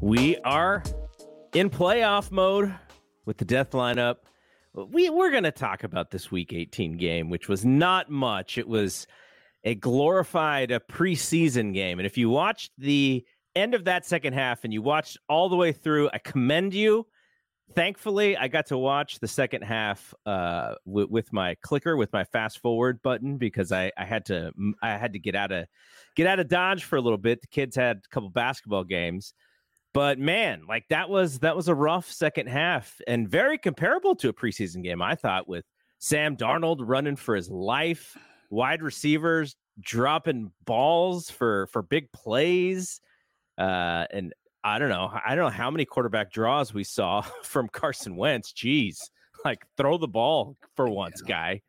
We are in playoff mode with the death lineup. We we're going to talk about this week 18 game, which was not much. It was a glorified a preseason game. And if you watched the end of that second half and you watched all the way through, I commend you. Thankfully, I got to watch the second half uh, w- with my clicker, with my fast forward button, because I, I had to I had to get out of get out of Dodge for a little bit. The kids had a couple basketball games. But man, like that was that was a rough second half and very comparable to a preseason game, I thought, with Sam Darnold running for his life, wide receivers dropping balls for for big plays. Uh, and I don't know, I don't know how many quarterback draws we saw from Carson Wentz. Jeez, like throw the ball for once, guy.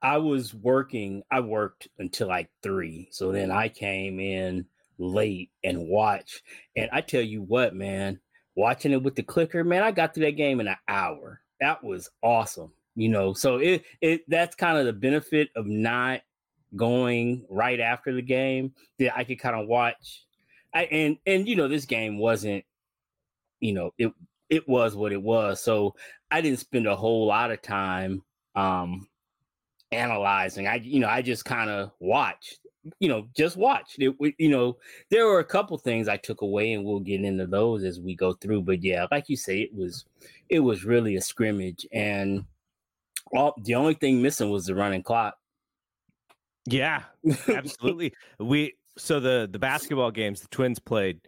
I was working, I worked until like three. So then I came in late and watch. And I tell you what, man, watching it with the clicker, man, I got through that game in an hour. That was awesome. You know, so it it that's kind of the benefit of not going right after the game that I could kind of watch. I and and you know, this game wasn't, you know, it it was what it was. So I didn't spend a whole lot of time um analyzing. I you know, I just kind of watched you know, just watch. It, you know, there were a couple things I took away, and we'll get into those as we go through. But yeah, like you say, it was it was really a scrimmage, and all the only thing missing was the running clock. Yeah, absolutely. we so the the basketball games the Twins played.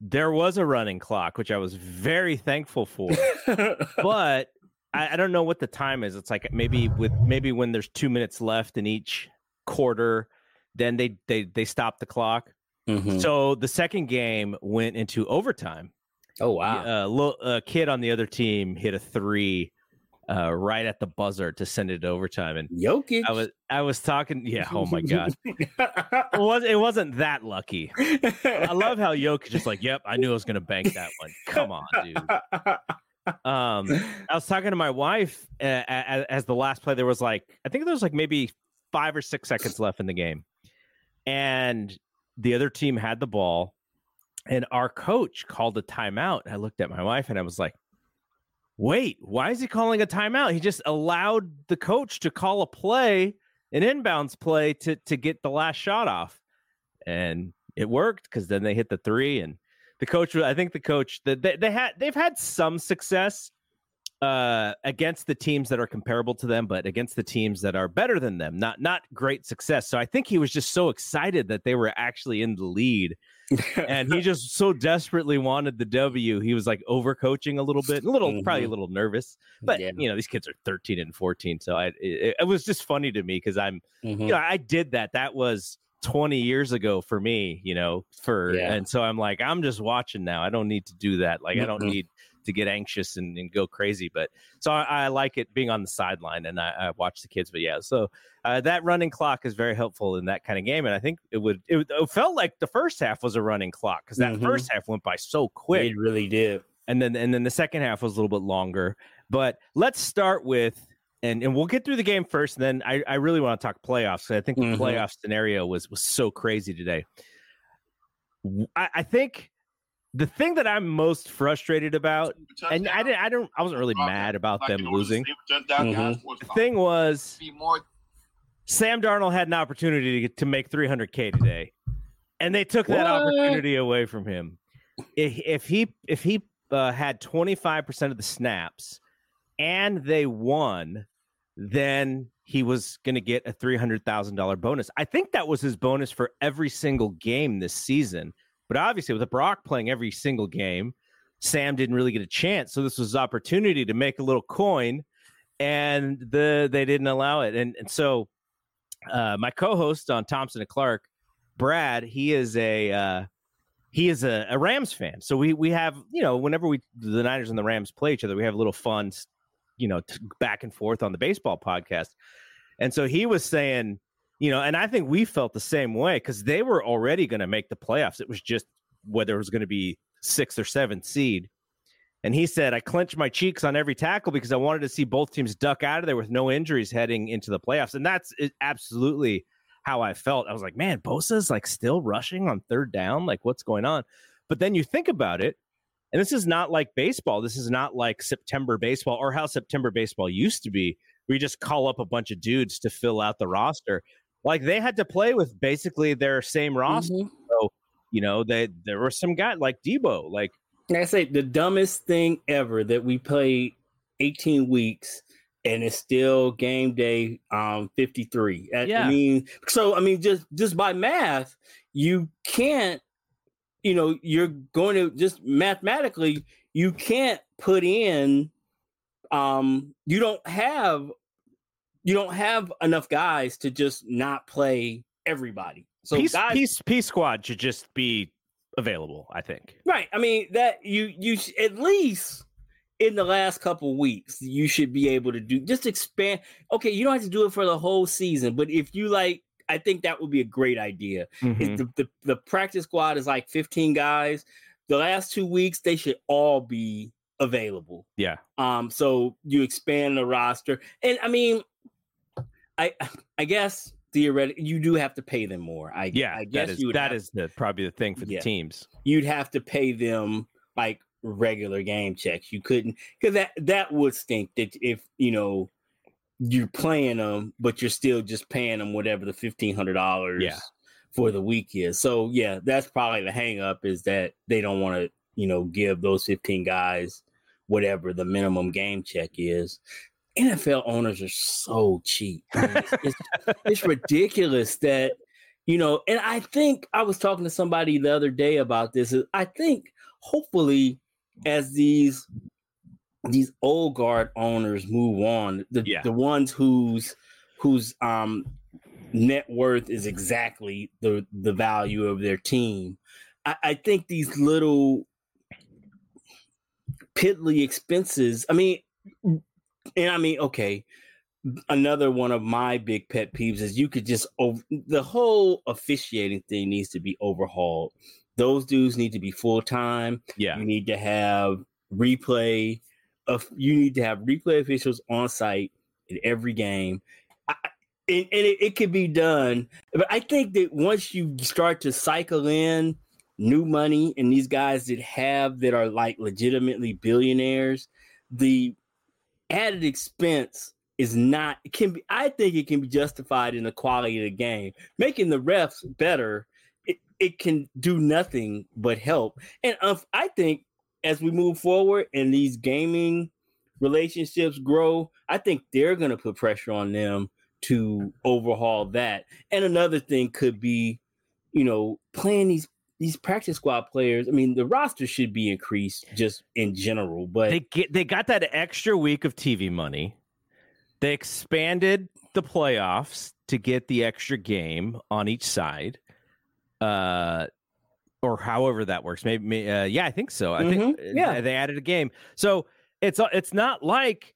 There was a running clock, which I was very thankful for, but I, I don't know what the time is. It's like maybe with maybe when there's two minutes left in each quarter then they they they stopped the clock. Mm-hmm. So the second game went into overtime. Oh wow! A uh, little a kid on the other team hit a three uh, right at the buzzer to send it to overtime. And Jokic, I was I was talking. Yeah. Oh my god. it was it wasn't that lucky. I love how Jokic just like, yep, I knew I was gonna bank that one. Come on, dude. Um, I was talking to my wife uh, as, as the last play. There was like, I think there was like maybe five or six seconds left in the game and the other team had the ball and our coach called a timeout i looked at my wife and i was like wait why is he calling a timeout? He just allowed the coach to call a play an inbounds play to to get the last shot off. And it worked because then they hit the three and the coach i think the coach that they, they had they've had some success uh, against the teams that are comparable to them, but against the teams that are better than them. Not not great success. So I think he was just so excited that they were actually in the lead, and he just so desperately wanted the W. He was like overcoaching a little bit, a little mm-hmm. probably a little nervous. But yeah. you know these kids are thirteen and fourteen, so I it, it was just funny to me because I'm mm-hmm. you know I did that. That was 20 years ago for me, you know, for yeah. and so I'm like, I'm just watching now. I don't need to do that. Like, mm-hmm. I don't need to get anxious and, and go crazy. But so I, I, like it being on the sideline and I, I watch the kids. But yeah, so uh, that running clock is very helpful in that kind of game. And I think it would it, it felt like the first half was a running clock because that mm-hmm. first half went by so quick. It really did. And then and then the second half was a little bit longer. But let's start with and and we'll get through the game first. And then I, I really want to talk playoffs. I think the mm-hmm. playoff scenario was was so crazy today. I, I think the thing that I'm most frustrated about, and I didn't, I don't, I wasn't really mad about them losing. Mm-hmm. The thing was, Sam Darnold had an opportunity to, to make 300k today, and they took that what? opportunity away from him. If, if he if he uh, had 25 percent of the snaps, and they won, then he was going to get a $300,000 bonus. I think that was his bonus for every single game this season. But obviously, with a Brock playing every single game, Sam didn't really get a chance. So this was opportunity to make a little coin, and the they didn't allow it. And and so uh, my co-host on Thompson and Clark, Brad, he is a uh, he is a, a, Rams fan. So we we have you know whenever we the Niners and the Rams play each other, we have a little fun, you know, t- back and forth on the baseball podcast. And so he was saying, you know, and I think we felt the same way because they were already going to make the playoffs. It was just whether it was going to be sixth or seventh seed. And he said, I clenched my cheeks on every tackle because I wanted to see both teams duck out of there with no injuries heading into the playoffs. And that's absolutely how I felt. I was like, man, Bosa's like still rushing on third down. Like, what's going on? But then you think about it, and this is not like baseball. This is not like September baseball or how September baseball used to be. We just call up a bunch of dudes to fill out the roster. Like they had to play with basically their same roster. Mm-hmm. So, you know, they there were some guys like Deebo. like I say the dumbest thing ever that we played 18 weeks and it's still game day um 53. Yeah. I mean, so I mean just just by math, you can't you know, you're going to just mathematically you can't put in um you don't have you don't have enough guys to just not play everybody. So peace, guys, peace, peace squad should just be available. I think. Right. I mean that you you at least in the last couple weeks you should be able to do just expand. Okay, you don't have to do it for the whole season, but if you like, I think that would be a great idea. Mm-hmm. The, the the practice squad is like fifteen guys. The last two weeks they should all be available. Yeah. Um. So you expand the roster, and I mean, I I guess theoretically you do have to pay them more. I yeah, I guess that is, you that have, the probably the thing for yeah, the teams. You'd have to pay them like regular game checks. You couldn't because that that would stink that if you know you're playing them, but you're still just paying them whatever the fifteen hundred dollars yeah. for the week is. So yeah, that's probably the hang up is that they don't want to you know give those fifteen guys whatever the minimum game check is. NFL owners are so cheap. It's, it's, it's ridiculous that you know. And I think I was talking to somebody the other day about this. I think hopefully, as these these old guard owners move on, the yeah. the ones whose whose um net worth is exactly the the value of their team. I, I think these little piddly expenses. I mean, and I mean, okay, another one of my big pet peeves is you could just over, the whole officiating thing needs to be overhauled. Those dudes need to be full time. Yeah, you need to have replay. Of you need to have replay officials on site in every game. I, and, and it, it could be done, but I think that once you start to cycle in new money and these guys that have that are like legitimately billionaires, the added expense is not it can be i think it can be justified in the quality of the game. Making the refs better it, it can do nothing but help. And uh, i think as we move forward and these gaming relationships grow i think they're going to put pressure on them to overhaul that. And another thing could be you know playing these these practice squad players, I mean, the roster should be increased just in general, but they get they got that extra week of TV money. They expanded the playoffs to get the extra game on each side. Uh or however that works. Maybe uh, yeah, I think so. I mm-hmm. think yeah, they added a game. So it's it's not like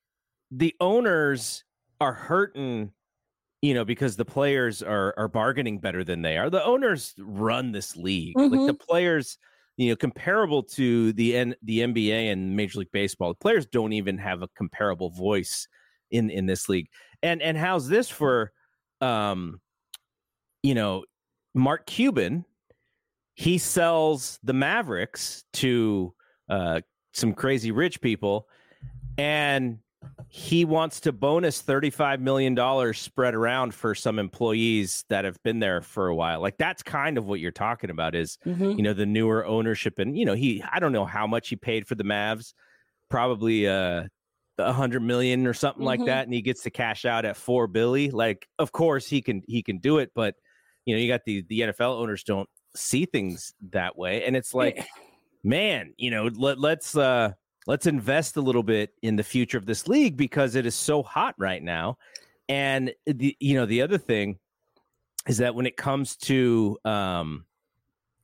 the owners are hurting you know, because the players are are bargaining better than they are. The owners run this league. Mm-hmm. Like the mm-hmm. players, you know, comparable to the N, the NBA and Major League Baseball, the players don't even have a comparable voice in in this league. And and how's this for um you know, Mark Cuban, he sells the Mavericks to uh some crazy rich people and he wants to bonus $35 million spread around for some employees that have been there for a while. Like that's kind of what you're talking about is, mm-hmm. you know, the newer ownership. And, you know, he, I don't know how much he paid for the Mavs, probably, uh, a hundred million or something mm-hmm. like that, and he gets to cash out at four billy. Like, of course he can he can do it, but you know, you got the the NFL owners don't see things that way, and it's like, man, you know, let, let's uh let's invest a little bit in the future of this league because it is so hot right now. And the you know the other thing is that when it comes to um,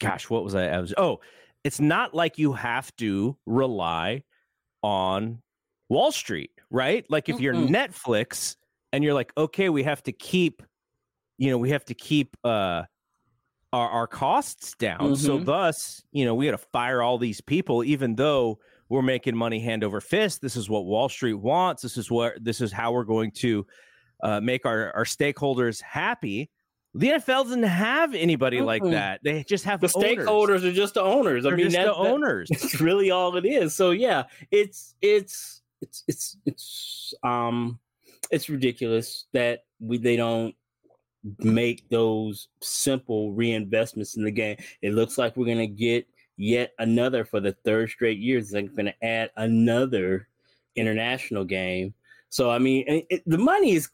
gosh, what was I? I was oh, it's not like you have to rely on Wall Street, right? Like if you're mm-hmm. Netflix and you're like, okay, we have to keep, you know, we have to keep uh our, our costs down. Mm-hmm. So thus, you know, we got to fire all these people, even though we're making money hand over fist. This is what Wall Street wants. This is what this is how we're going to uh, make our, our stakeholders happy. The NFL doesn't have anybody mm-hmm. like that. They just have the owners. stakeholders are just the owners. I They're mean, just that, the owners. It's really all it is. So yeah, it's it's it's it's it's um it's ridiculous that we they don't make those simple reinvestments in the game. It looks like we're gonna get yet another for the third straight year. They're going to add another international game. So I mean, it, the money is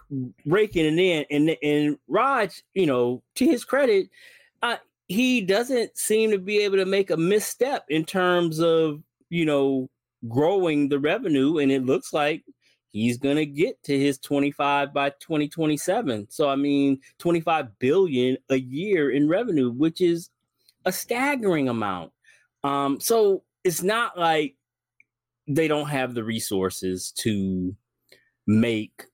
breaking it in, and and Rog, you know, to his credit, uh, he doesn't seem to be able to make a misstep in terms of you know growing the revenue, and it looks like he's going to get to his 25 by 2027 so i mean 25 billion a year in revenue which is a staggering amount um so it's not like they don't have the resources to make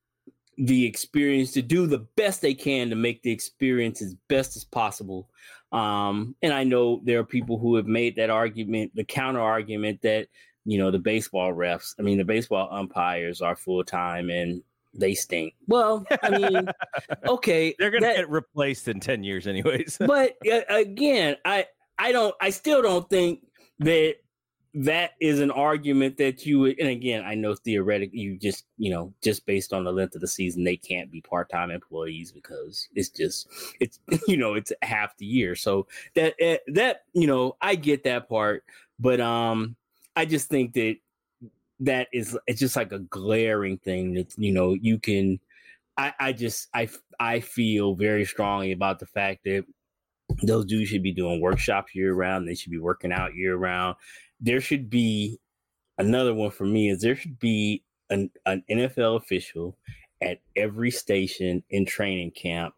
the experience to do the best they can to make the experience as best as possible. Um, and I know there are people who have made that argument, the counter argument that, you know, the baseball refs, I mean, the baseball umpires are full time and they stink. Well, I mean, okay, they're going to get replaced in 10 years anyways. but uh, again, I, I don't, I still don't think that that is an argument that you would, and again, I know theoretically, you just, you know, just based on the length of the season, they can't be part time employees because it's just, it's, you know, it's half the year. So that, eh, that, you know, I get that part, but, um, I just think that that is, it's just like a glaring thing that, you know, you can, I, I just, I, I feel very strongly about the fact that those dudes should be doing workshops year round. They should be working out year round there should be another one for me is there should be an, an NFL official at every station in training camp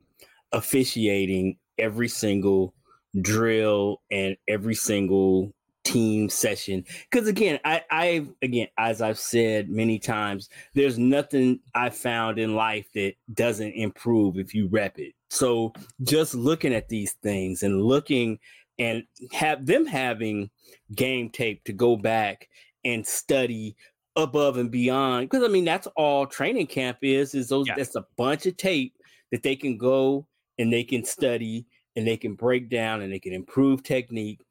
officiating every single drill and every single team session because again i i again as i've said many times there's nothing i found in life that doesn't improve if you rep it so just looking at these things and looking and have them having game tape to go back and study above and beyond because i mean that's all training camp is is those yeah. that's a bunch of tape that they can go and they can study and they can break down and they can improve technique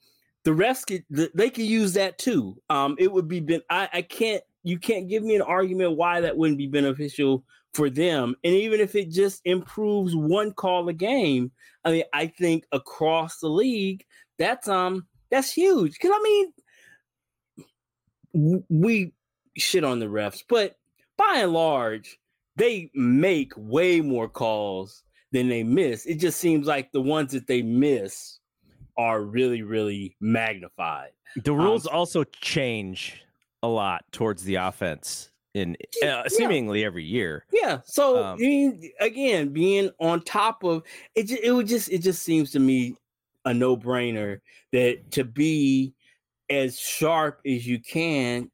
the rest could, they can use that too um it would be been I, I can't you can't give me an argument why that wouldn't be beneficial for them and even if it just improves one call a game i mean i think across the league that's um that's huge because I mean, we shit on the refs, but by and large, they make way more calls than they miss. It just seems like the ones that they miss are really, really magnified. The rules um, also change a lot towards the offense in uh, seemingly every year. Yeah. So um, I mean, again, being on top of it, it would just it just seems to me a no brainer that to be as sharp as you can,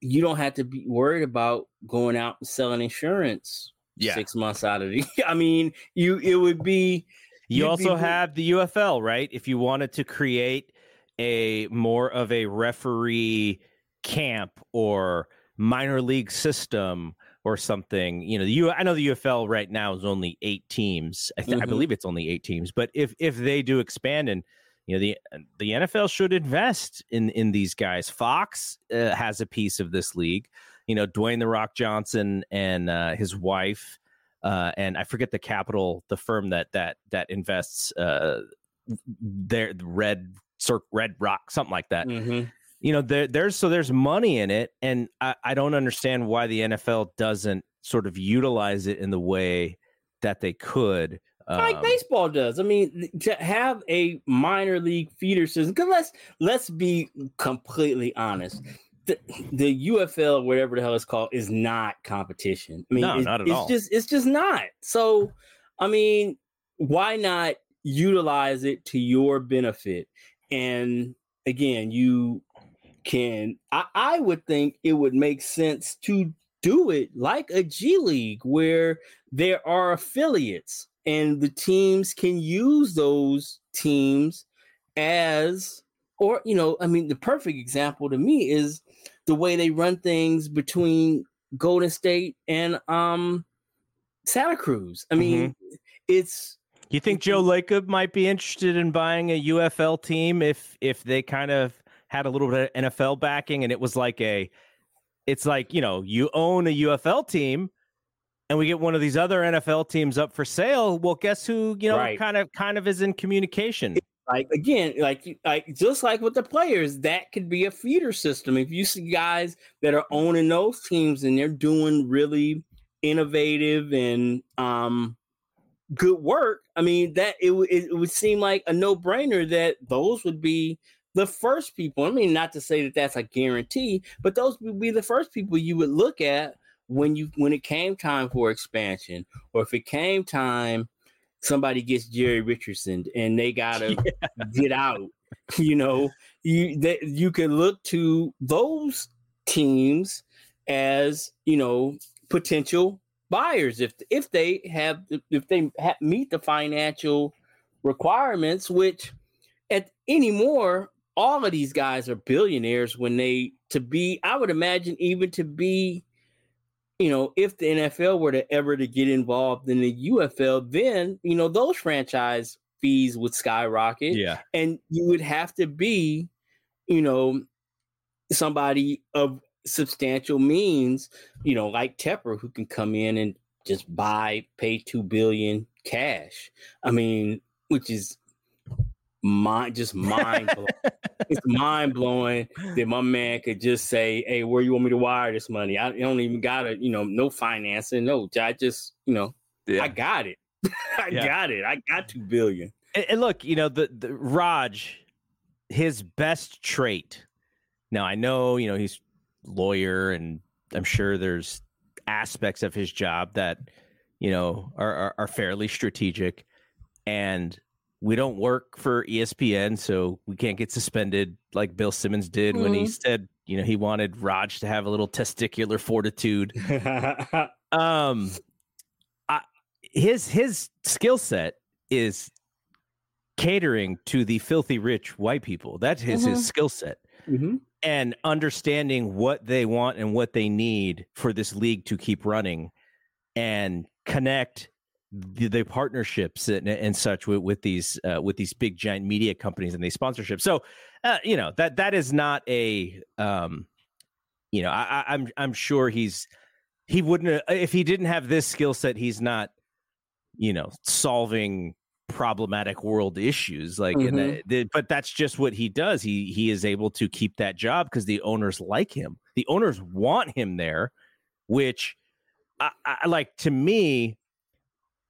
you don't have to be worried about going out and selling insurance yeah. six months out of the. I mean, you it would be. You also be, have the UFL, right? If you wanted to create a more of a referee camp or minor league system or something. You know, the U. I know the UFL right now is only eight teams. I, th- mm-hmm. I believe it's only eight teams. But if if they do expand and you know the the NFL should invest in in these guys. Fox uh, has a piece of this league. You know, Dwayne the Rock Johnson and uh, his wife, uh, and I forget the capital, the firm that that that invests uh, their red Red Rock, something like that. Mm-hmm you know, there, there's so there's money in it, and I, I don't understand why the NFL doesn't sort of utilize it in the way that they could. like Um, baseball does. I mean, to have a minor league feeder system. Because let's let's be completely honest. The, the UFL, whatever the hell it's called, is not competition. I mean, No, it- not at it's all. just it's just not. So, I mean, why not utilize it to your benefit? And again, you can. I, I would think it would make sense to do it like a G League, where there are affiliates and the teams can use those teams as or you know i mean the perfect example to me is the way they run things between golden state and um santa cruz i mean it's You think Joe Lacob might be interested in buying a UFL team if if they kind of had a little bit of NFL backing and it was like a it's like, you know, you own a UFL team and we get one of these other NFL teams up for sale, well guess who, you know, Right. kind of kind of is in communication. like again like like just like with the players that could be a feeder system if you see guys that are owning those teams and they're doing really innovative and um good work i mean that it, would- it would seem like a no-brainer that those would be the first people i mean not to say that that's a guarantee but those would be the first people you would look at when you when it came time for expansion or if it came time somebody gets Jerry Richardson and they gotta get out. You know, you that you can look to those teams as you know potential buyers if if they have if they ha- meet the financial requirements. Which at anymore, all of these guys are billionaires when they to be. I would imagine even to be you know, if the NFL were to ever to get involved in the UFL, then you know those franchise fees would skyrocket, Yeah. and you would have to be, you know, somebody of substantial means, you know, like Tepper, who can come in and just buy, pay two billion cash. I mean, which is mind just mind blowing. it's mind blowing that my man could just say, "Hey, where you want me to wire this money? I don't even gotta, you know, no financing, no. I just, you know, I got it. I Yeah. got it. I got two billion. And, and look, you know, the, the Rog, his best trait. Now I know, you know, he's lawyer, and I'm sure there's aspects of his job that, you know, are are, are fairly strategic, and we don't work for ESPN, so we can't get suspended like Bill Simmons did when he said, you know, he wanted Rog to have a little testicular fortitude. Um I, his his skill set is catering to the filthy rich white people. That's his his skill set. Mhm. and understanding what they want and what they need for this league to keep running and connect the, the partnerships and, and such with, with these uh, with these big giant media companies and these sponsorships. So uh, you know that that is not a um you know I, I i'm i'm sure he's he wouldn't uh, if he didn't have this skill set he's not you know solving problematic world issues like Mhm. uh, the, but that's just what he does. He he is able to keep that job because the owners like him. The owners want him there which I, I like to me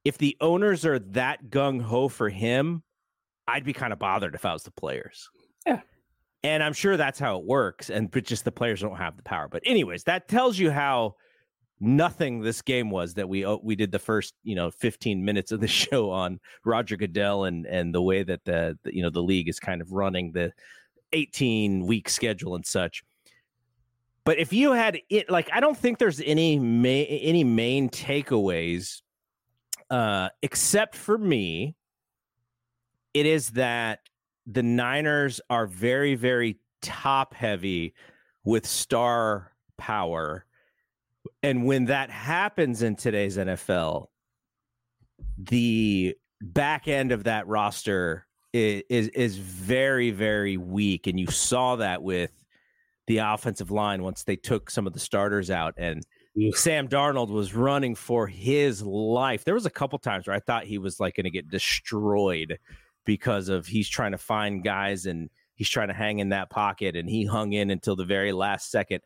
if the owners are that gung-ho for him i'd be kind of bothered if i was the players Yeah. and i'm sure that's how it works and but just the players don't have the power but anyways that tells you how nothing this game was that we uh, we did the first you know 15 minutes of the show on Roger Goodell and and the way that the, the you know the league is kind of running the 18 week schedule and such. But if you had it like I don't think there's any ma- any main takeaways uh except for me it is that the Niners are very very top heavy with star power. And when that happens in today's NFL, the back end of that roster is, is is very very weak, and you saw that with the offensive line once they took some of the starters out, and Sam Darnold was running for his life. There was a couple times where I thought he was like going to get destroyed because of he's trying to find guys and he's trying to hang in that pocket, and he hung in until the very last second.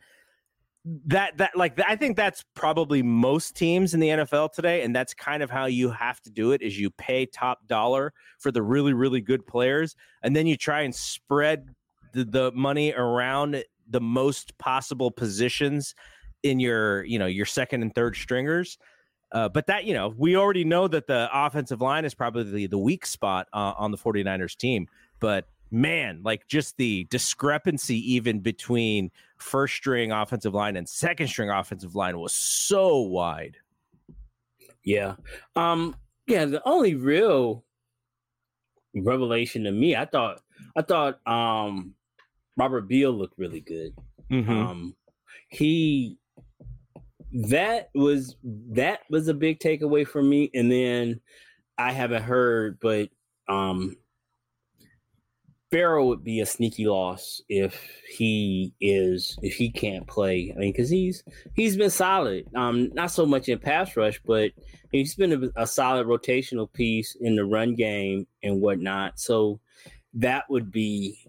That that like I think that's probably most teams in the NFL today, and that's kind of how you have to do it: is you pay top dollar for the really really good players, and then you try and spread the, the money around the most possible positions in your you know your second and third stringers uh, but that, you know, we already know that the offensive line is probably the weak spot uh, on the 49ers team. But man, like just the discrepancy even between first string offensive line and second string offensive line was so wide. Yeah. Um, yeah, the only real revelation to me, I thought I thought um Robert Beal looked really good. Mm-hmm. Um he that was that was a big takeaway for me. And then I haven't heard, but um Ferrell would be a sneaky loss if he is if he can't play. I mean, because he's he's been solid. Um, not so much in pass rush, but he's been a, a, solid rotational piece in the run game and whatnot. So that would be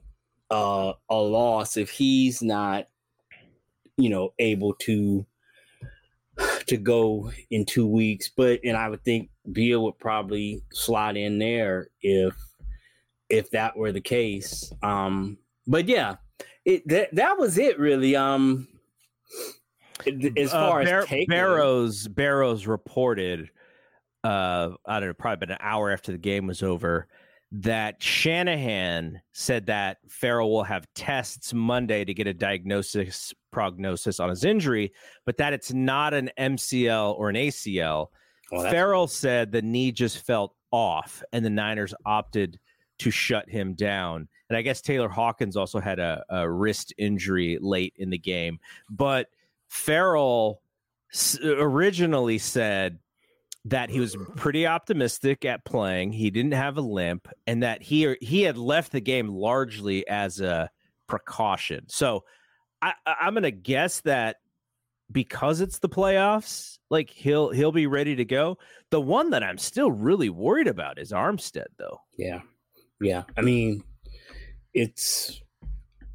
uh, a loss if he's not, you know, able to to go in two weeks. But and I would think Beal would probably slot in there if if that were the case. Um, but yeah, it that that was it really. Um, as uh, far uh, Bar- as Barrows Barrows reported, uh, I don't know, probably about an hour after the game was over, that Shanahan said that Ferrell will have tests Monday to get a diagnosis prognosis on his injury, but that it's not an MCL or an ACL. Oh, Ferrell said the knee just felt off, and the Niners opted to shut him down. And I guess Taylor Hawkins also had a, a wrist injury late in the game. But Ferrell originally said that he was pretty optimistic at playing. He didn't have a limp, and that he he had left the game largely as a precaution. So I, I'm going to guess that because it's the playoffs, like he'll he'll be ready to go. The one that I'm still really worried about is Armstead, though. Yeah, yeah. I mean, it's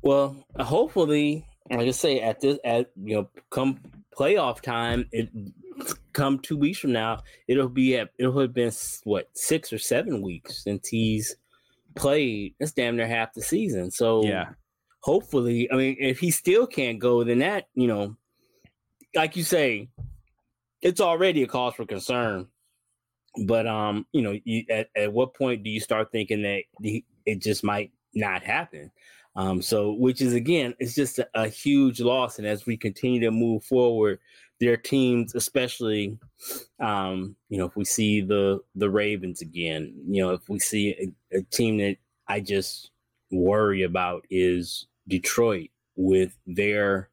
well, hopefully, like I say, at this at you know, come playoff time, it come two weeks from now, it'll be at it'll have been what six or seven weeks since he's played. That's damn near half the season. So yeah, hopefully, I mean, if he still can't go, then that, you know, like you say, it's already a cause for concern. But um, you know, you, at at what point do you start thinking that it just might not happen? Um, so which is again, it's just a, a huge loss. And as we continue to move forward, their teams, especially, um, you know, if we see the the Ravens again, you know, if we see a, a team that I just worry about is Detroit with their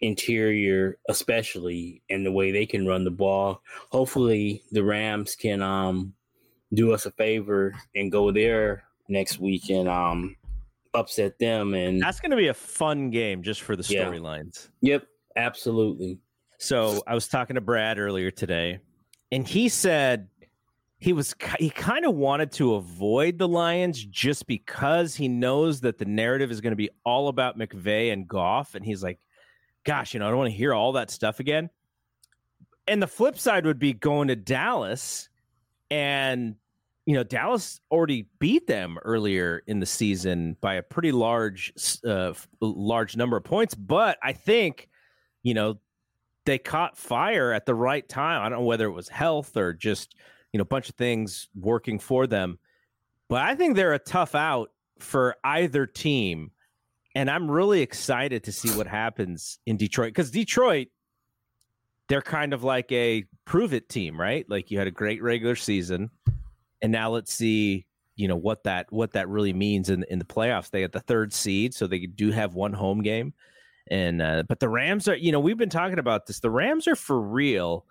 interior, especially and the way they can run the ball. Hopefully, the Rams can um, do us a favor and go there next week and um, upset them. And that's going to be a fun game just for the storylines. Yeah. Yep, absolutely. So I was talking to Brad earlier today, and he said he was he kind of wanted to avoid the Lions just because he knows that the narrative is going to be all about McVay and Goff, and he's like, "Gosh, you know, I don't want to hear all that stuff again." And the flip side would be going to Dallas, and you know, Dallas already beat them earlier in the season by a pretty large, uh, large number of points. But I think, you know, they caught fire at the right time. I don't know whether it was health or just you know, a bunch of things working for them. But I think they're a tough out for either team. And I'm really excited to see what happens in Detroit because Detroit, they're kind of like a prove it team, right? Like you had a great regular season, and now let's see, you know, what that what that really means in in the playoffs. They get the third seed, so they do have one home game, and uh, but the Rams are, you know, we've been talking about this. The Rams are for real,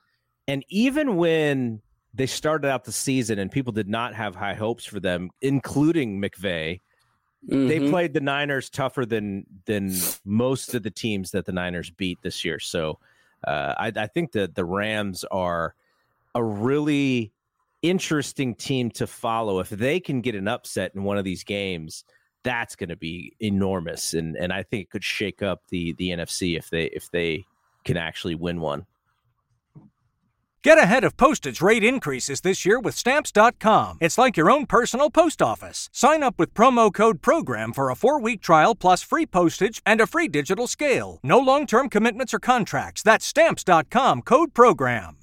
and even when they started out the season and people did not have high hopes for them, including McVay. Mm-hmm. They played the Niners tougher than than most of the teams that the Niners beat this year. So uh, I, I think that the Rams are a really interesting team to follow. If they can get an upset in one of these games, that's going to be enormous, and and I think it could shake up the the NFC if they if they can actually win one. Get ahead of postage rate increases this year with Stamps.com. It's like your own personal post office. Sign up with promo code PROGRAM for a four week trial plus free postage and a free digital scale. No long term commitments or contracts. That's Stamps.com code PROGRAM.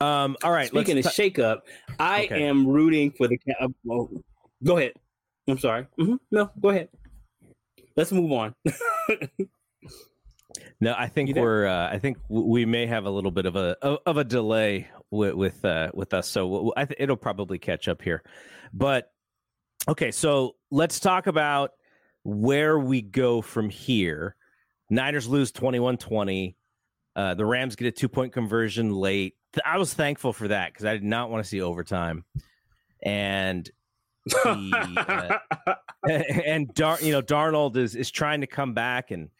Um. All right. Speaking of let's t- shakeup, I Okay. am rooting for the. Ca- uh, well, go ahead. I'm sorry. hmm No, go ahead. Let's move on. No, I think You we're. Uh, I think we may have a little bit of a of, of a delay with with uh, with us, so w- I th- it'll probably catch up here. But okay, so let's talk about where we go from here. Niners lose 21-20. Uh, the Rams get a two point conversion late. I was thankful for that because I did not want to see overtime, and the, uh, and Dar, you know, Darnold is is trying to come back, and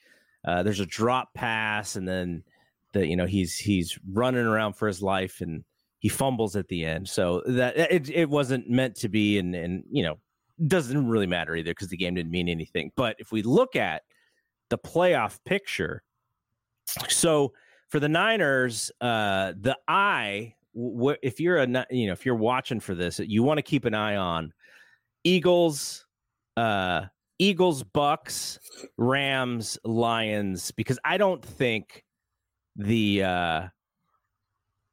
uh, there's a drop pass, and then the you know he's he's running around for his life, and he fumbles at the end. So that it it wasn't meant to be, and and you know doesn't really matter either because the game didn't mean anything. But if we look at the playoff picture, so for the Niners, uh, the eye, w- if you're a you know if you're watching for this, you want to keep an eye on Eagles, uh, Eagles, Bucks, Rams, Lions, because I don't think the uh,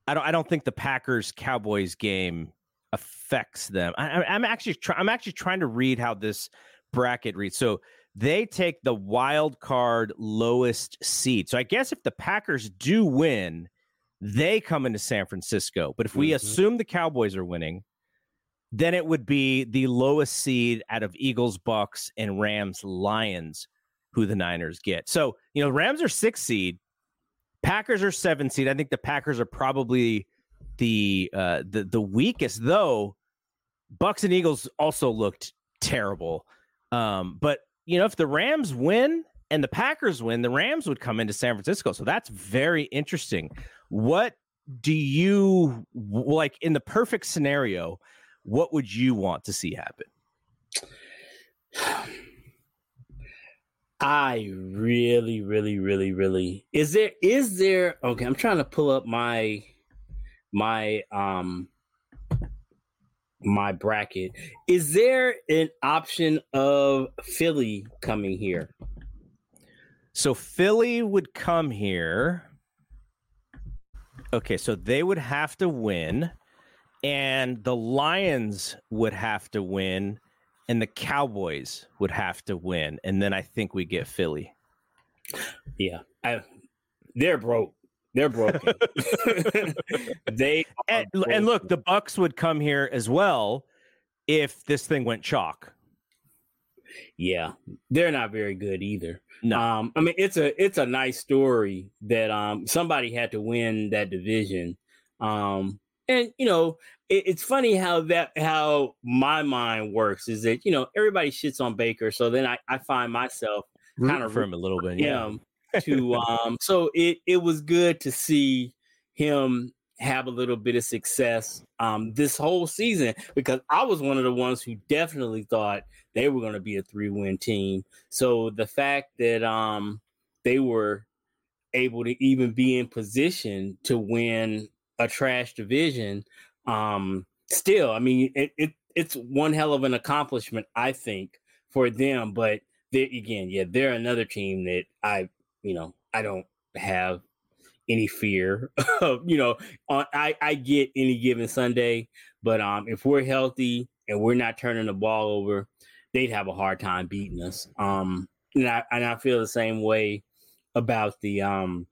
I don't I don't think the Packers Cowboys game affects them. I, I'm actually try, I'm actually trying to read how this bracket reads. So they take the wild card lowest seed. So I guess if the Packers do win, they come into San Francisco. But if we Mhm. assume the Cowboys are winning, then it would be the lowest seed out of Eagles, Bucks, and Rams, Lions, who the Niners get. So, you know, Rams are six seed, Packers are seven seed. I think the Packers are probably the uh the the weakest, though Bucks and Eagles also looked terrible. Um, but you know, if the Rams win and the Packers win, the Rams would come into San Francisco. So that's very interesting. What do you like in the perfect scenario? What would you want to see happen? I really, really, really, really is there is there okay, I'm trying to pull up my my um my bracket. Is there an option of Philly coming here? So Philly would come here. Okay, so they would have to win, and the Lions would have to win, and the Cowboys would have to win, and then I think we get Philly. Yeah. I, they're broke. They're broken. they And, and look, the Bucks would come here as well if this thing went chalk. yeah, they're not very good either. No, Um, I mean, it's a it's a nice story that um somebody had to win that division. Um, and you know, it, it's funny how that how my mind works is that you know everybody shits on Baker, so then I I find myself kinda for him a little bit. Yeah, to um so it it was good to see him have a little bit of success um this whole season because I was one of the ones who definitely thought they were going to be a three win team. So the fact that um they were able to even be in position to win a trash division um still I mean it, it it's one hell of an accomplishment I think for them but they again yeah they're another team that I you know I don't have any fear of you know on I I get any given Sunday but um if we're healthy and we're not turning the ball over they'd have a hard time beating us um and I and I feel the same way about the um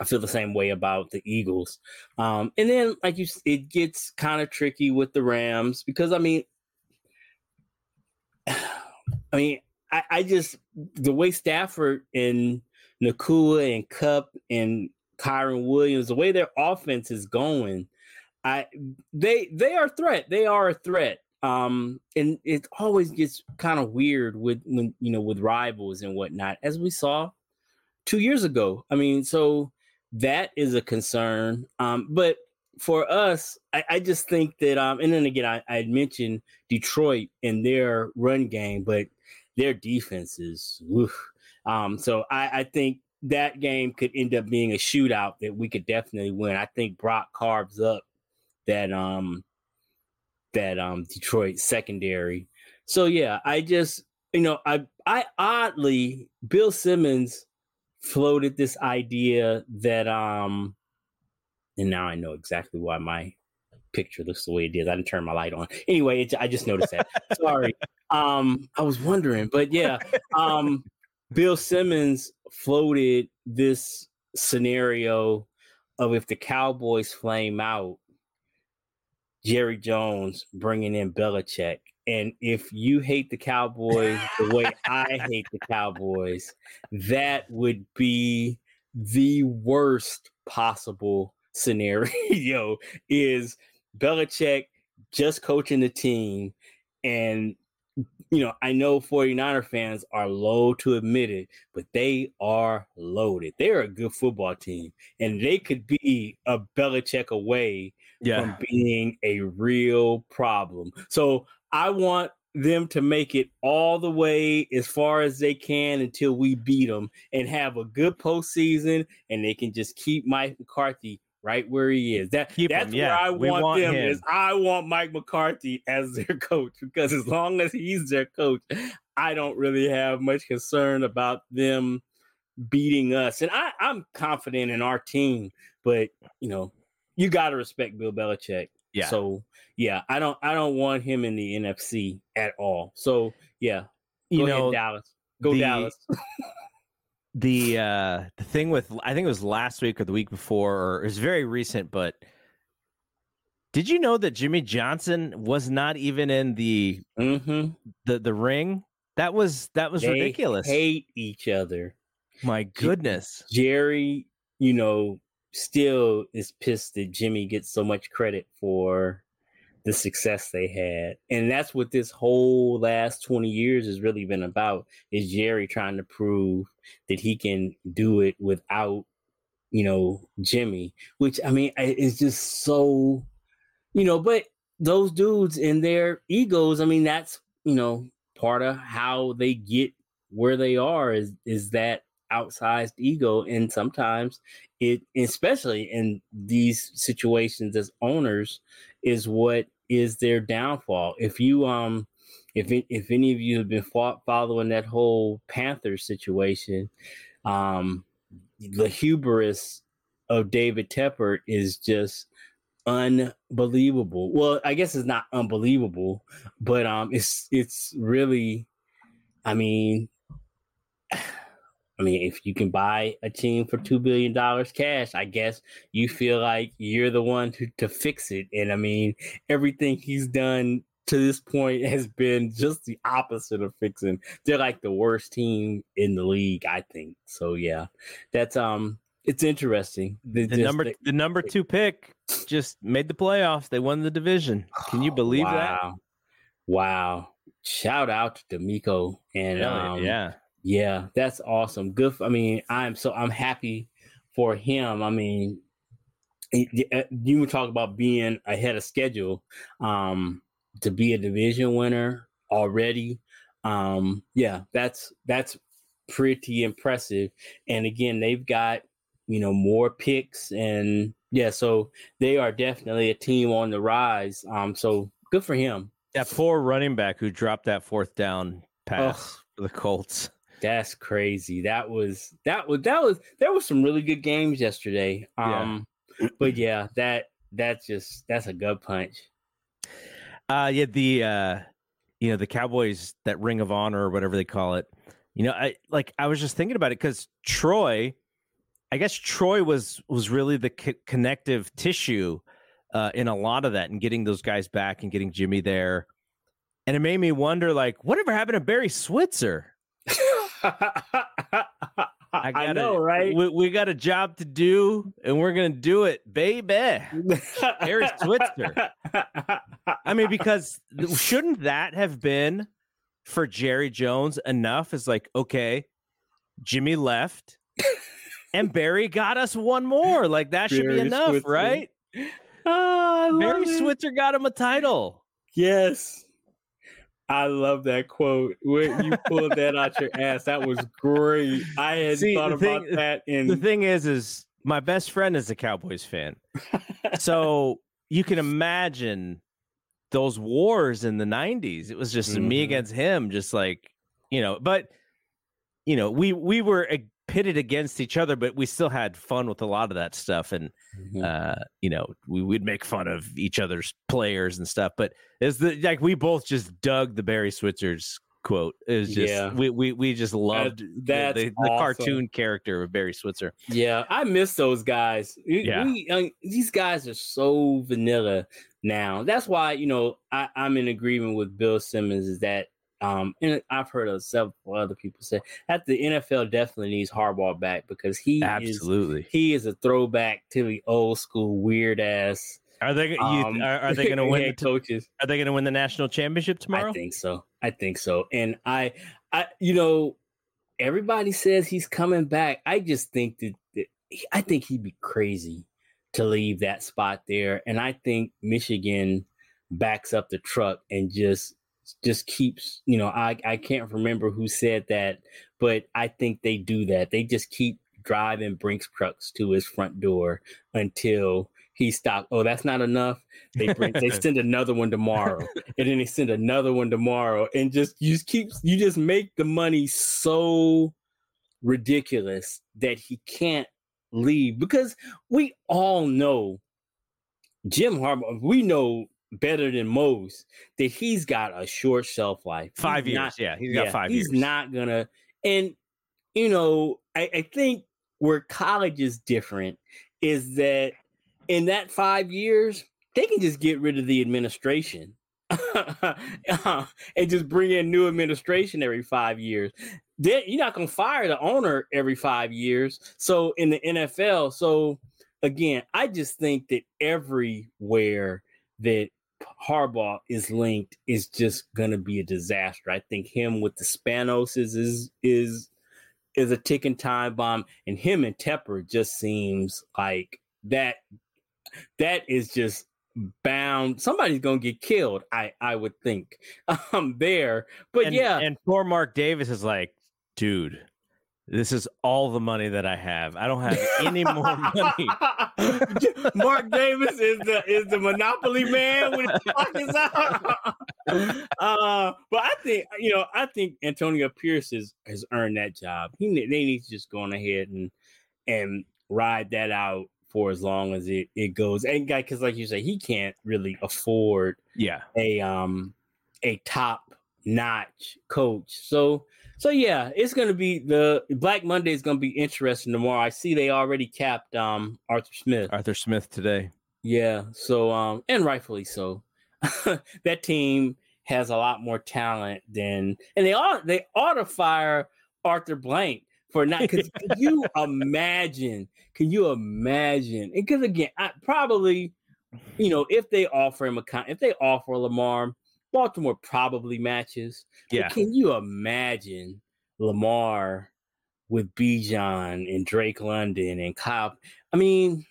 I feel the same way about the Eagles. Um, and then, like you, it gets kind of tricky with the Rams because I mean, I mean, I, I just the way Stafford and Nacua and Kupp and Kyren Williams, the way their offense is going, I they they are a threat. They are a threat. Um, and it always gets kind of weird with when you know with rivals and whatnot, as we saw two years ago. I mean, so that is a concern. Um, but for us, I, I just think that um, and then again, I, I mentioned Detroit and their run game, but their defense is. Um, so I, I think that game could end up being a shootout that we could definitely win. I think Brock carves up that um that um Detroit secondary. So yeah, I just you know I I oddly Bill Simmons floated this idea that um and now I know exactly why my picture looks the way it is. I didn't turn my light on. Anyway, it, I just noticed that. Sorry. Um I was wondering, but yeah, um Bill Simmons floated this scenario of if the Cowboys flame out, Jerry Jones bringing in Belichick. And if you hate the Cowboys the way I hate the Cowboys, that would be the worst possible scenario is Belichick just coaching the team and you know, I know 49er fans are low to admit it, but they are loaded. They're a good football team, and they could be a Belichick away yeah. from being a real problem. So I want them to make it all the way as far as they can until we beat them and have a good postseason, and they can just keep Mike McCarthy right where he is. That Keep that's him, yeah. where I want, want, them him. is I want Mike McCarthy as their coach because as long as he's their coach, I don't really have much concern about them beating us. And I, I'm confident in our team, but you know, you gotta respect Bill Belichick. Yeah. So yeah, I don't I don't want him in the NFC at all. So yeah, you Go know ahead, Dallas. Go the, Dallas. the uh the thing with I think it was last week or the week before, or it was very recent, but did you know that Jimmy Johnson was not even in the mm-hmm. the the ring? That was that was they ridiculous. Hate each other. My goodness. Jerry, you know, still is pissed that Jimmy gets so much credit for the success they had. And that's what this whole last 20 years has really been about is Jerry trying to prove that he can do it without, you know, Jimmy, which I mean is just so, you know, but those dudes and their egos, I mean, that's, you know, part of how they get where they are is is that outsized ego and sometimes it especially in these situations as owners is what is their downfall. If you um if if any of you have been following that whole Panther situation, um the hubris of David Tepper is just unbelievable. Well, I guess it's not unbelievable, but um it's it's really I mean I mean, if you can buy a team for two billion dollars cash, I guess you feel like you're the one to, to fix it. And I mean, everything he's done to this point has been just the opposite of fixing. They're like the worst team in the league, I think. So yeah, that's um, it's interesting. The, the number the, the number two pick just made the playoffs. They won the division. Can you believe wow. that? Wow! Shout out to DeMeco and um, yeah yeah, that's awesome. Good. For, I mean, I'm so I'm happy for him. I mean, uh, you were talk about being ahead of schedule. Um, to be a division winner already. Um, yeah, that's that's pretty impressive. And again, they've got you know more picks and yeah, so they are definitely a team on the rise. Um, so good for him. That poor running back who dropped that fourth down pass oh, for the Colts. That's crazy. That was that was that was there was some really good games yesterday. Um yeah. but yeah, that that's just that's a gut punch. Uh yeah, the uh you know, the Cowboys that ring of honor or whatever they call it. You know, I like I was just thinking about it cuz Troy I guess Troy was was really the co- connective tissue uh in a lot of that and getting those guys back and getting Jimmy there. and it made me wonder, like, whatever happened to Barry Switzer? I, gotta, know, right? We, we, got a job to do, and we're gonna do it, baby. Barry Switzer. I mean, because shouldn't that have been for Jerry Jones enough? Is like, okay, Jimmy left, and Barry got us one more. Like that should Barry be enough, Switzer. right? Oh, Barry Switzer got him a title. Yes. I love that quote. When you pulled that out your ass, that was great. I had See, thought about thing- that in The thing is, is my best friend is a Cowboys fan, so you can imagine those wars in the '90s. It was just me Mhm. against him, just like you know. But you know, we we were pitted against each other, but we still had fun with a lot of that stuff. And Mhm. uh, you know, we would make fun of each other's players and stuff. But it's the like we both just dug the Barry Switzer's quote. Was just Yeah. we, we we just loved the- that's the, the awesome. cartoon character of Barry Switzer. Yeah, I miss those guys. Yeah. we, uh, these guys are so vanilla now. That's why you know I, I'm in agreement with Bill Simmons. Is that um, and I've heard of several other people say that the NFL definitely needs Harbaugh back because he is Absolutely. he is a throwback to the old school weird ass. Are they you, Um, are, are they going to win? The, coaches? are they going to win the national championship tomorrow? I think so. I think so. And I, I, you know, everybody says he's coming back. I just think that, that I think he'd be crazy to leave that spot there. And I think Michigan backs up the truck and just just keeps you know i i can't remember who said that but i think they do that. They just keep driving brinks trucks to his front door until he stops oh that's not enough. They bring they send another one tomorrow and then they send another one tomorrow and just you just keep you just make the money so ridiculous that he can't leave because we all know Jim Harbaugh we know better than most that he's got a short shelf life He's Five years. not- yeah, he's got yeah, five he's years. not gonna and you know I, I think where college is different is that in that five years they can just get rid of the administration uh, and just bring in new administration every five years then you're not going to fire the owner every five years so in the nfl so again i just think that everywhere that Harbaugh is linked is just gonna be a disaster. I think him with the Spanos is is is, is a ticking time bomb, and him and Tepper just seems like that. That is just bound. Somebody's gonna get killed. I I would think. Um, there, but and, yeah, and poor Mark Davis is like, dude, this is all the money that I have. I don't have any more money. Mark Davis is the is the monopoly man with his pockets out. uh, but I think you know, I think Antonio Pierce has, has earned that job. He they need to just go on ahead and and ride that out for as long as it, it goes. And guy, because like you say, he can't really afford Yeah. a um a top notch coach. So so yeah, it's gonna be the Black Monday is gonna be interesting tomorrow. I see they already capped um Arthur Smith. Arthur Smith today. Yeah, so um and rightfully so. that team has a lot more talent than and they ought they ought to fire Arthur Blank for not because can you imagine can you imagine because again I probably you know if they offer him a con if they offer Lamar Baltimore probably matches but Yeah. can you imagine Lamar with Bijan and Drake London and Kyle I mean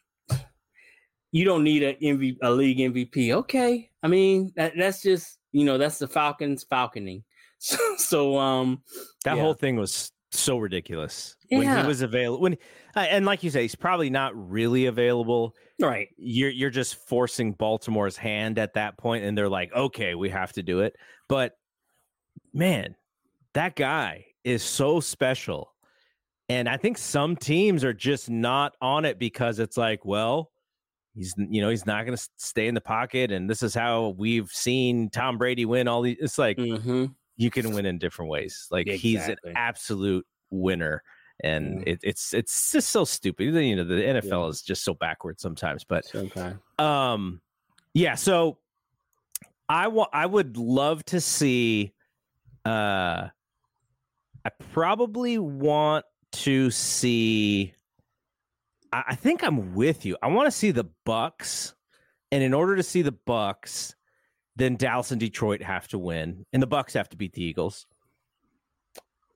you don't need a MV, a league MVP. Okay. I mean, that, that's just, you know, that's the Falcons falconing. So, so um That Yeah. whole thing was so ridiculous when he was available. When uh, and like you say, he's probably not really available. right. You're you're just forcing Baltimore's hand at that point, and they're like, okay, we have to do it. But man, that guy is so special, and I think some teams are just not on it because it's like, well. He's you know he's not going to stay in the pocket, and this is how we've seen Tom Brady win all these. It's like Mm-hmm. You can win in different ways. Like he's an absolute winner, and Yeah. it, it's it's just so stupid. You know, the NFL is just so backward sometimes. But um, yeah. So I want. I would love to see. Uh, I probably want to see. I, I think I'm with you. I want to see the Bucks, and in order to see the Bucks, then Dallas and Detroit have to win, and the Bucks have to beat the Eagles.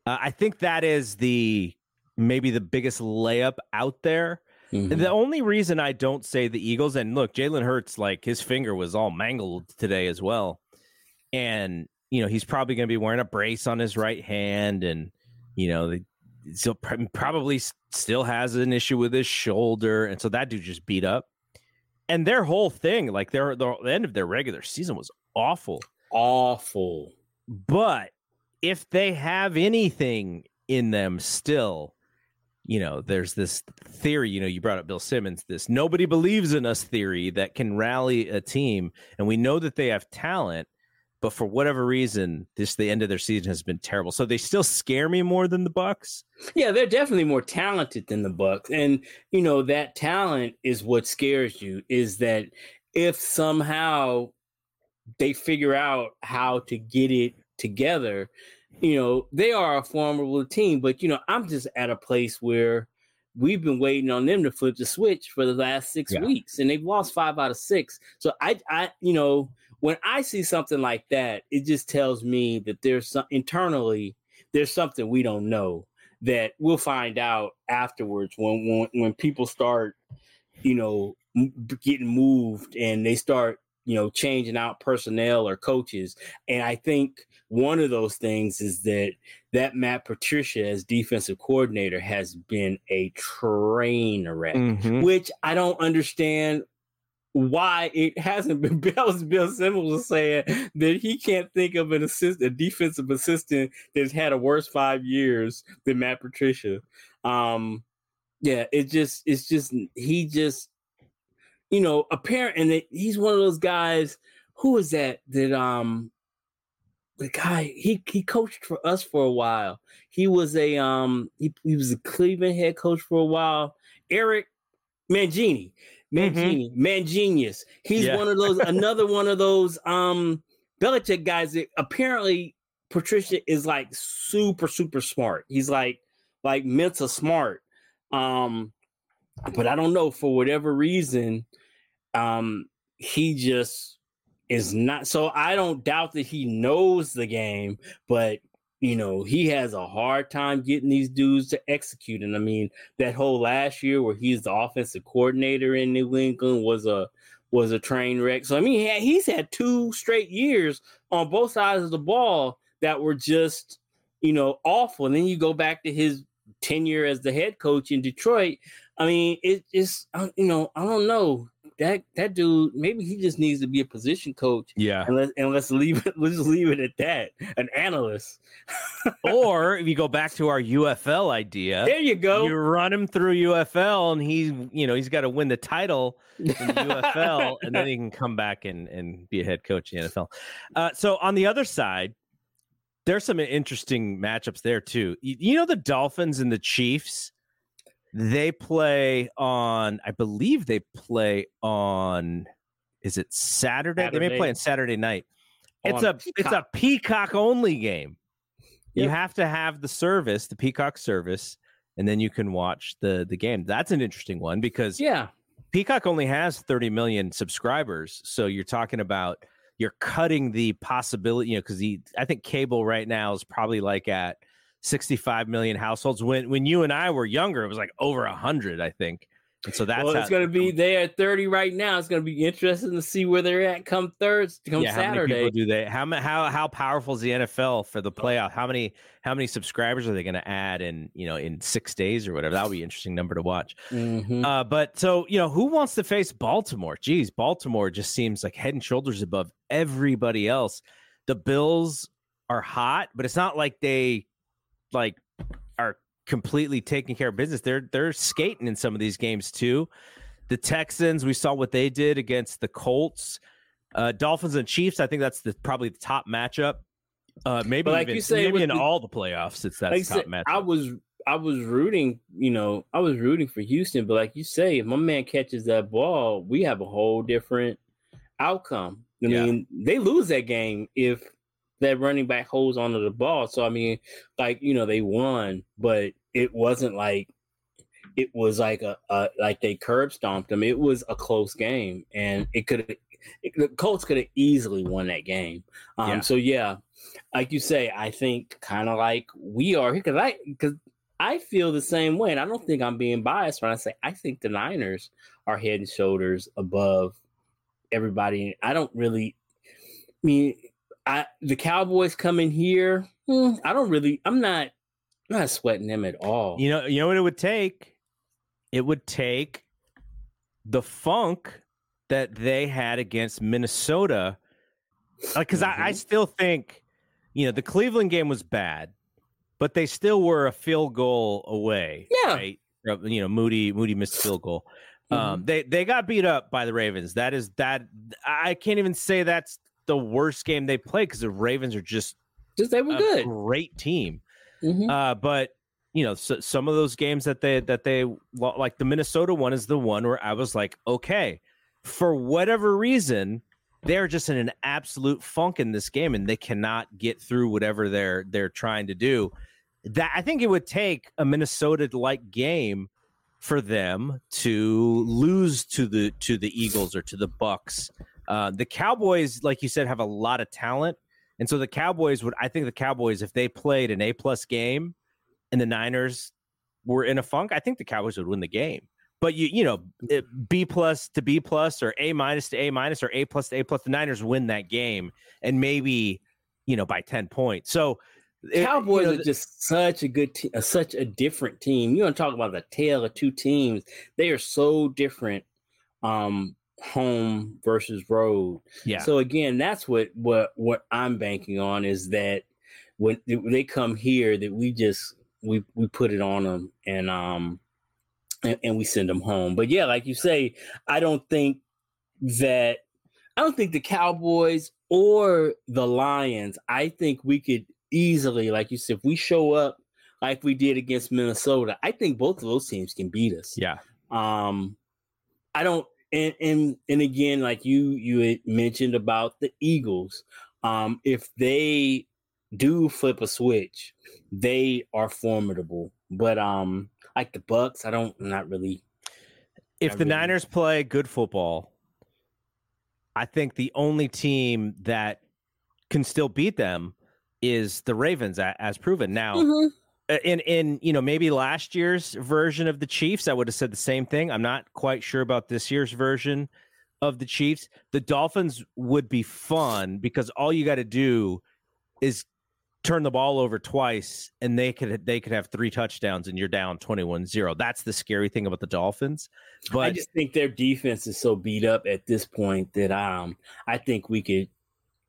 Uh, I think that is the maybe the biggest layup out there. Mm-hmm. The only reason I don't say the Eagles, and look, Jalen Hurts, like his finger was all mangled today as well. And, you know, he's probably going to be wearing a brace on his right hand. And, you know, so probably still has an issue with his shoulder. And so that dude just beat up. And their whole thing, like their, the end of their regular season was awful. Awful. But if they have anything in them still, you know, there's this theory, you know, you brought up Bill Simmons, this nobody believes in us theory that can rally a team. And we know that they have talent, but for whatever reason, this the end of their season has been terrible. So they still scare me more than the Bucks. Yeah, they're definitely more talented than the Bucks. And you know, that talent is what scares you, is that if somehow they figure out how to get it together, you know, they are a formidable team, but you know, I'm just at a place where we've been waiting on them to flip the switch for the last six yeah. weeks, and they've lost five out of six. So I, I, you know, when I see something like that, it just tells me that there's some internally there's something we don't know that we'll find out afterwards when when when people start, you know, getting moved and they start you know changing out personnel or coaches and i think one of those things is that that matt patricia as defensive coordinator has been a train wreck mm-hmm. which i don't understand why it hasn't been Bill, Bill Simmons was saying that he can't think of an assist a defensive assistant that's had a worse five years than Matt Patricia. Um, yeah, it just it's just he just you know, apparent, and he's one of those guys. Who is that? That um, the guy he he coached for us for a while. He was a um, he, he was a Cleveland head coach for a while. Eric Mangini, Mangini, mm-hmm. Mangenius. He's yeah. one of those, another one of those um Belichick guys that apparently Patricia is like super super smart. He's like like mental smart. Um, but I don't know for whatever reason, um, he just is not. So I don't doubt that he knows the game, but you know he has a hard time getting these dudes to execute. And I mean that whole last year where he's the offensive coordinator in New England was a was a train wreck. So I mean he had, he's had two straight years on both sides of the ball that were just you know awful. And then you go back to his tenure as the head coach in Detroit. I mean, it, it's you know I don't know that that dude maybe he just needs to be a position coach. Yeah, and let's and let's leave it. Let's just leave it at that. An analyst. or if you go back to our UFL idea, there you go. You run him through UFL, and he's you know he's got to win the title in the UFL, and then he can come back and and be a head coach in the NFL. Uh, so on the other side, there's some interesting matchups there too. You, you know the Dolphins and the Chiefs. They play on, I believe they play on. Is it Saturday? Saturday. They may play on Saturday night. It's a Peacock. it's a Peacock only game. Yep. You have to have the service, the Peacock service, and then you can watch the the game. That's an interesting one because yeah, Peacock only has 30 million subscribers, so you're talking about you're cutting the possibility, you know, because I think cable right now is probably like at 65 million households. When when you and I were younger, it was like over hundred, I think. And so that's well, it's going to be they at 30 right now. It's going to be interesting to see where they're at come Thursday, come yeah, Saturday. How many do they? How how how powerful is the NFL for the playoff? How many how many subscribers are they going to add in you know in six days or whatever? That would be an interesting number to watch. Mm-hmm. Uh, but so you know, who wants to face Baltimore? Geez, Baltimore just seems like head and shoulders above everybody else. The Bills are hot, but it's not like they like are completely taking care of business. They're they're skating in some of these games too. The Texans, we saw what they did against the Colts. Uh, Dolphins and Chiefs, I think that's the probably the top matchup. Uh, maybe like even, you say, maybe in the, all the playoffs, it's that like top said, matchup. I was I was rooting, you know, I was rooting for Houston, but like you say, if my man catches that ball, we have a whole different outcome. I yeah. mean, they lose that game if that running back holds onto the ball. So I mean, like you know, they won, but it wasn't like it was like a, a like they curb stomped them. It was a close game, and it could the Colts could have easily won that game. Um, yeah. So yeah, like you say, I think kind of like we are here because I because I feel the same way, and I don't think I'm being biased when I say I think the Niners are head and shoulders above everybody. I don't really I mean I the Cowboys coming here. Hmm, I don't really. I'm not. I'm not sweating them at all. You know. You know what it would take. It would take the funk that they had against Minnesota. Because mm-hmm. I, I mm-hmm. still think, you know, the Cleveland game was bad, but they still were a field goal away. Yeah. Right? You know, Moody Moody missed field goal. Um, mm-hmm. Um, they they got beat up by the Ravens. That is that I can't even say that's the worst game they played because the Ravens are just just they were good, great team. Mm-hmm. Uh, but you know, so, some of those games that they that they like the Minnesota one is the one where I was like, okay, for whatever reason, they're just in an absolute funk in this game, and they cannot get through whatever they're they're trying to do. That I think it would take a Minnesota like game for them to lose to the to the Eagles or to the Bucks uh, the Cowboys, like you said, have a lot of talent, and so the Cowboys would. I think the Cowboys, if they played an A plus game, and the Niners were in a funk, I think the Cowboys would win the game. But you, you know, B plus to B plus or A minus to A minus or A plus to A plus, the Niners win that game, and maybe, you know, by ten points. So Cowboys you know, are just such a good, te- uh, such a different team. You want to talk about the tale of two teams? They are so different. Um, home versus road. Yeah. So again, that's what what what I'm banking on is that when they come here, that we just we we put it on them and um and, and we send them home. But yeah, like you say, I don't think that I don't think the Cowboys or the Lions. I think we could easily, like you said, if we show up like we did against Minnesota, I think both of those teams can beat us. Yeah. Um, I don't and and and again, like you you mentioned about the Eagles, um, if they do flip a switch, they are formidable. But um, like the Bucks, I don't I'm not really. If the really... Niners play good football, I think the only team that can still beat them is the Ravens, as proven. Now, mm-hmm. Uh, in in you know maybe last year's version of the Chiefs, I would have said the same thing. I'm not quite sure about this year's version of the Chiefs. The Dolphins would be fun because all you got to do is turn the ball over twice and they could they could have three touchdowns and you're down 21-0. That's the scary thing about the Dolphins. But I just think their defense is so beat up at this point that um I think we could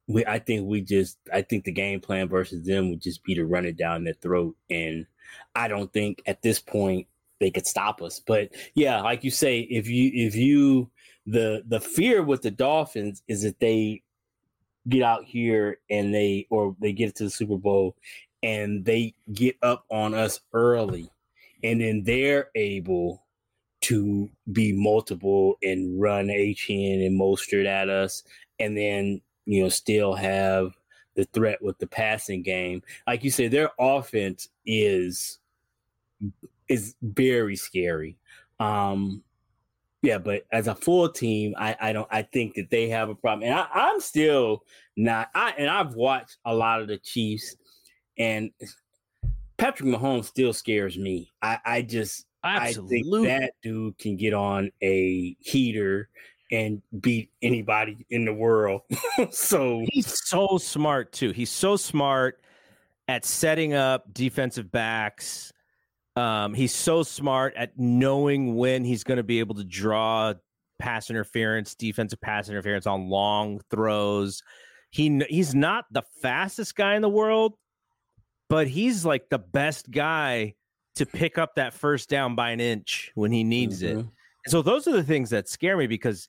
we I think we just I think the game plan versus them would just be to run it down their throat, and I don't think at this point they could stop us. But yeah, like you say, if you if you the the fear with the Dolphins is that they get out here and they or they get to the Super Bowl and they get up on us early, and then they're able to be multiple and run Achane and Mostert at us, and then you know, still have the threat with the passing game. Like you said, their offense is is very scary. Um, yeah, but as a full team, I, I don't I think that they have a problem. And I, I'm still not I and I've watched a lot of the Chiefs and Patrick Mahomes still scares me. I, I just Absolutely. I think that dude can get on a heater and beat anybody in the world. so he's so smart too. He's so smart at setting up defensive backs. Um, he's so smart at knowing when he's going to be able to draw pass interference, defensive pass interference on long throws. He he's not the fastest guy in the world, but he's like the best guy to pick up that first down by an inch when he needs mm-hmm. it. So those are the things that scare me because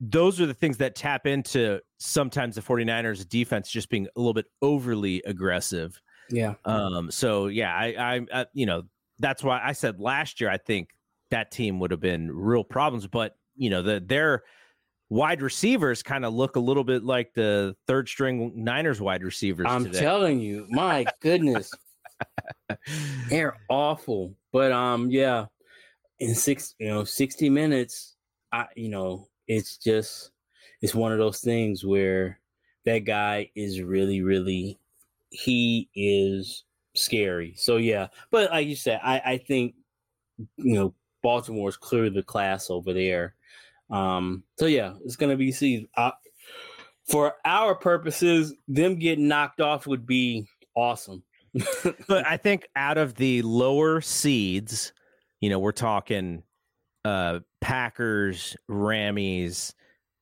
those are the things that tap into sometimes the 49ers defense just being a little bit overly aggressive. Yeah. Um, so yeah, I, I, I, you know, that's why I said last year, I think that team would have been real problems, but you know, the, their, wide receivers kind of look a little bit like the third string Niners wide receivers. I'm today. telling you, my goodness, they're awful. But um, yeah, in six, you know, sixty minutes, I, you know, it's just it's one of those things where that guy is really, really, he is scary. So yeah, but like you said, I I think you know Baltimore is clearly the class over there. Um, so yeah, it's gonna be see. For our purposes, them getting knocked off would be awesome. but I think out of the lower seeds, you know, we're talking uh Packers, Rammies,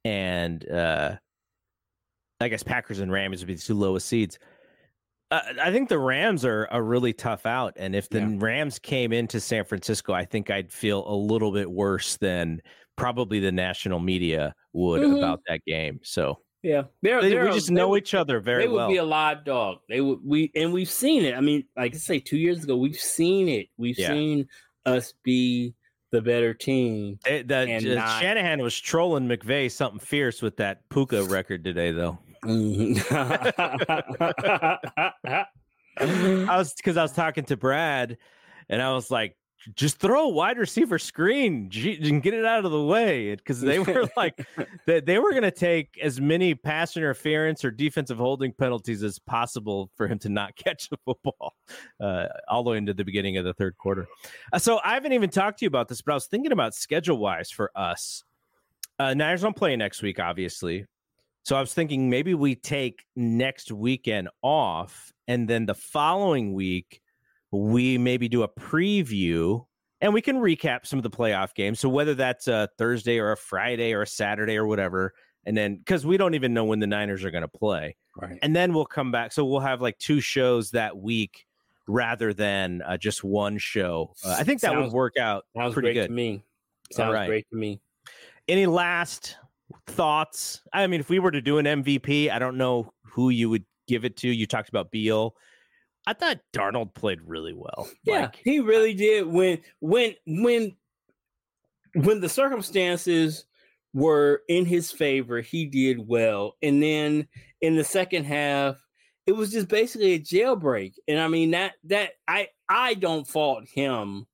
and uh I guess Packers and Rams would be the two lowest seeds. Uh, I think the Rams are a really tough out, and if the Yeah. Rams came into San Francisco, I think I'd feel a little bit worse than probably the national media would Mhm. about that game. So Yeah, they're, they- they're we just know each other very They would well. be a live dog. They would we and we've seen it. I mean, like I say, two years ago, we've seen it. We've Yeah. seen us be the better team. They- that uh, not- Shanahan was trolling McVay something fierce with that Puka record today, though. Mhm. I was because I was talking to Brad, and I was like, just throw a wide receiver screen and get it out of the way because they were like they, they were going to take as many pass interference or defensive holding penalties as possible for him to not catch the football uh, all the way into the beginning of the third quarter. Uh, so I haven't even talked to you about this, but I was thinking about schedule wise for us. Uh, Niners don't play next week, obviously. So I was thinking maybe we take next weekend off, and then the following week we maybe do a preview, and we can recap some of the playoff games. So whether that's a Thursday or a Friday or a Saturday or whatever, and then because we don't even know when the Niners are going to play, right. and then we'll come back. So we'll have like two shows that week rather than uh, just one show. Uh, I think that would work out Sounds pretty great good. to me. Sounds right. great to me. Any last thoughts? I mean, if we were to do an MVP, I don't know who you would give it to. You talked about Beal. I thought Darnold played really well. Yeah, Like, he really did. When when when when the circumstances were in his favor, he did well. And then in the second half, it was just basically a jailbreak. And I mean that that I I don't fault him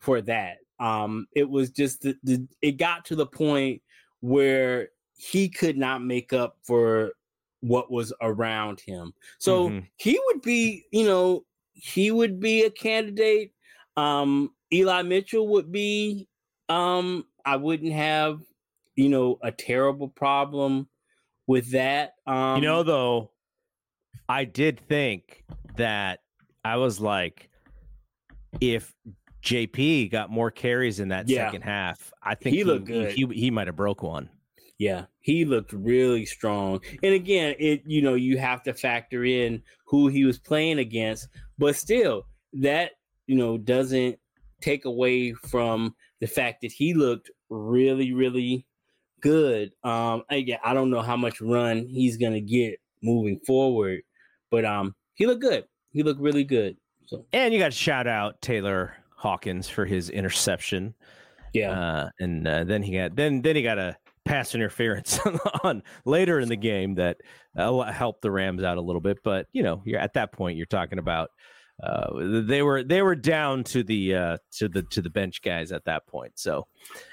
for that. Um, it was just the, the it got to the point where he could not make up for what was around him. So Mhm. he would be, you know, he would be a candidate. Um, Eli Mitchell would be. Um, I wouldn't have, you know, a terrible problem with that. Um, you know, though, I did think that I was like, if JP got more carries in that Yeah. second half, I think He he looked he, good. he, he might have broke one. Yeah, he looked really strong. And again, it you know, you have to factor in who he was playing against, but still that, you know, doesn't take away from the fact that he looked really really good. Um again, I don't know how much run he's going to get moving forward, but um he looked good. He looked really good. So, And you got to shout out Tayler Hawkins for his interception. yeah. Uh, and uh, then he got then then he got a pass interference on later in the game that uh, helped the Rams out a little bit. But you know, you're at that point you're talking about uh, they were they were down to the uh, to the to the bench guys at that point. So.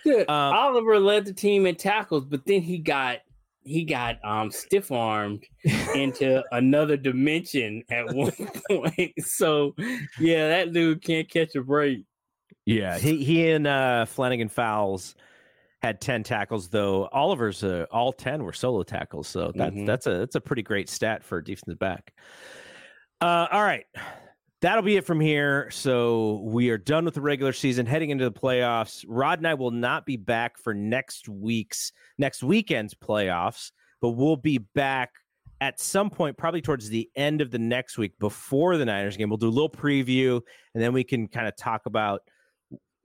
Um, Oliver led the team in tackles, but then he got he got um stiff armed into another dimension at one point. So yeah, that dude can't catch a break. yeah, he he and uh, Flannigan-Fowles had ten tackles though. Oliver's uh, all ten were solo tackles. So that's Mhm. that's a that's a pretty great stat for a defensive back. Uh, all right. That'll be it from here. So we are done with the regular season, heading into the playoffs. Rod and I will not be back for next week's next weekend's playoffs, but we'll be back at some point, probably towards the end of the next week before the Niners game. We'll do a little preview, and then we can kind of talk about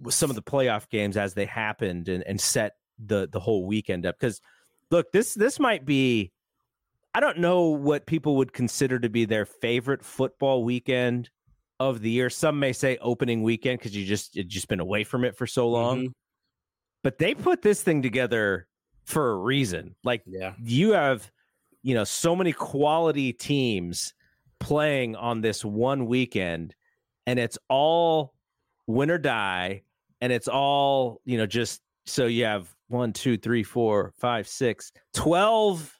some of the playoff games as they happened and, and set the the whole weekend up. Because look, this this might be I don't know what people would consider to be their favorite football weekend of the year. Some may say opening weekend because you just you've just been away from it for so long. Mhm. But they put this thing together for a reason. Like Yeah. you have, you know, so many quality teams playing on this one weekend, and it's all win or die, and it's all, you know, just so you have one, two, three, four, five, six, 12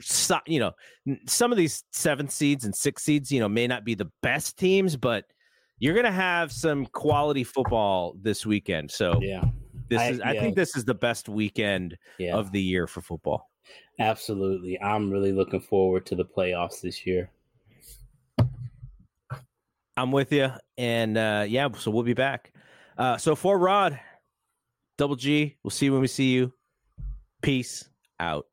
so- you know, some of these seven seeds and six seeds, you know, may not be the best teams, but you're going to have some quality football this weekend. So Yeah. this I- is, I yeah. think this is the best weekend Yeah. of the year for football. Absolutely. I'm really looking forward to the playoffs this year. I'm with you. And uh, yeah, so we'll be back. Uh, so for Rod, Double G, we'll see you when we see you. Peace out.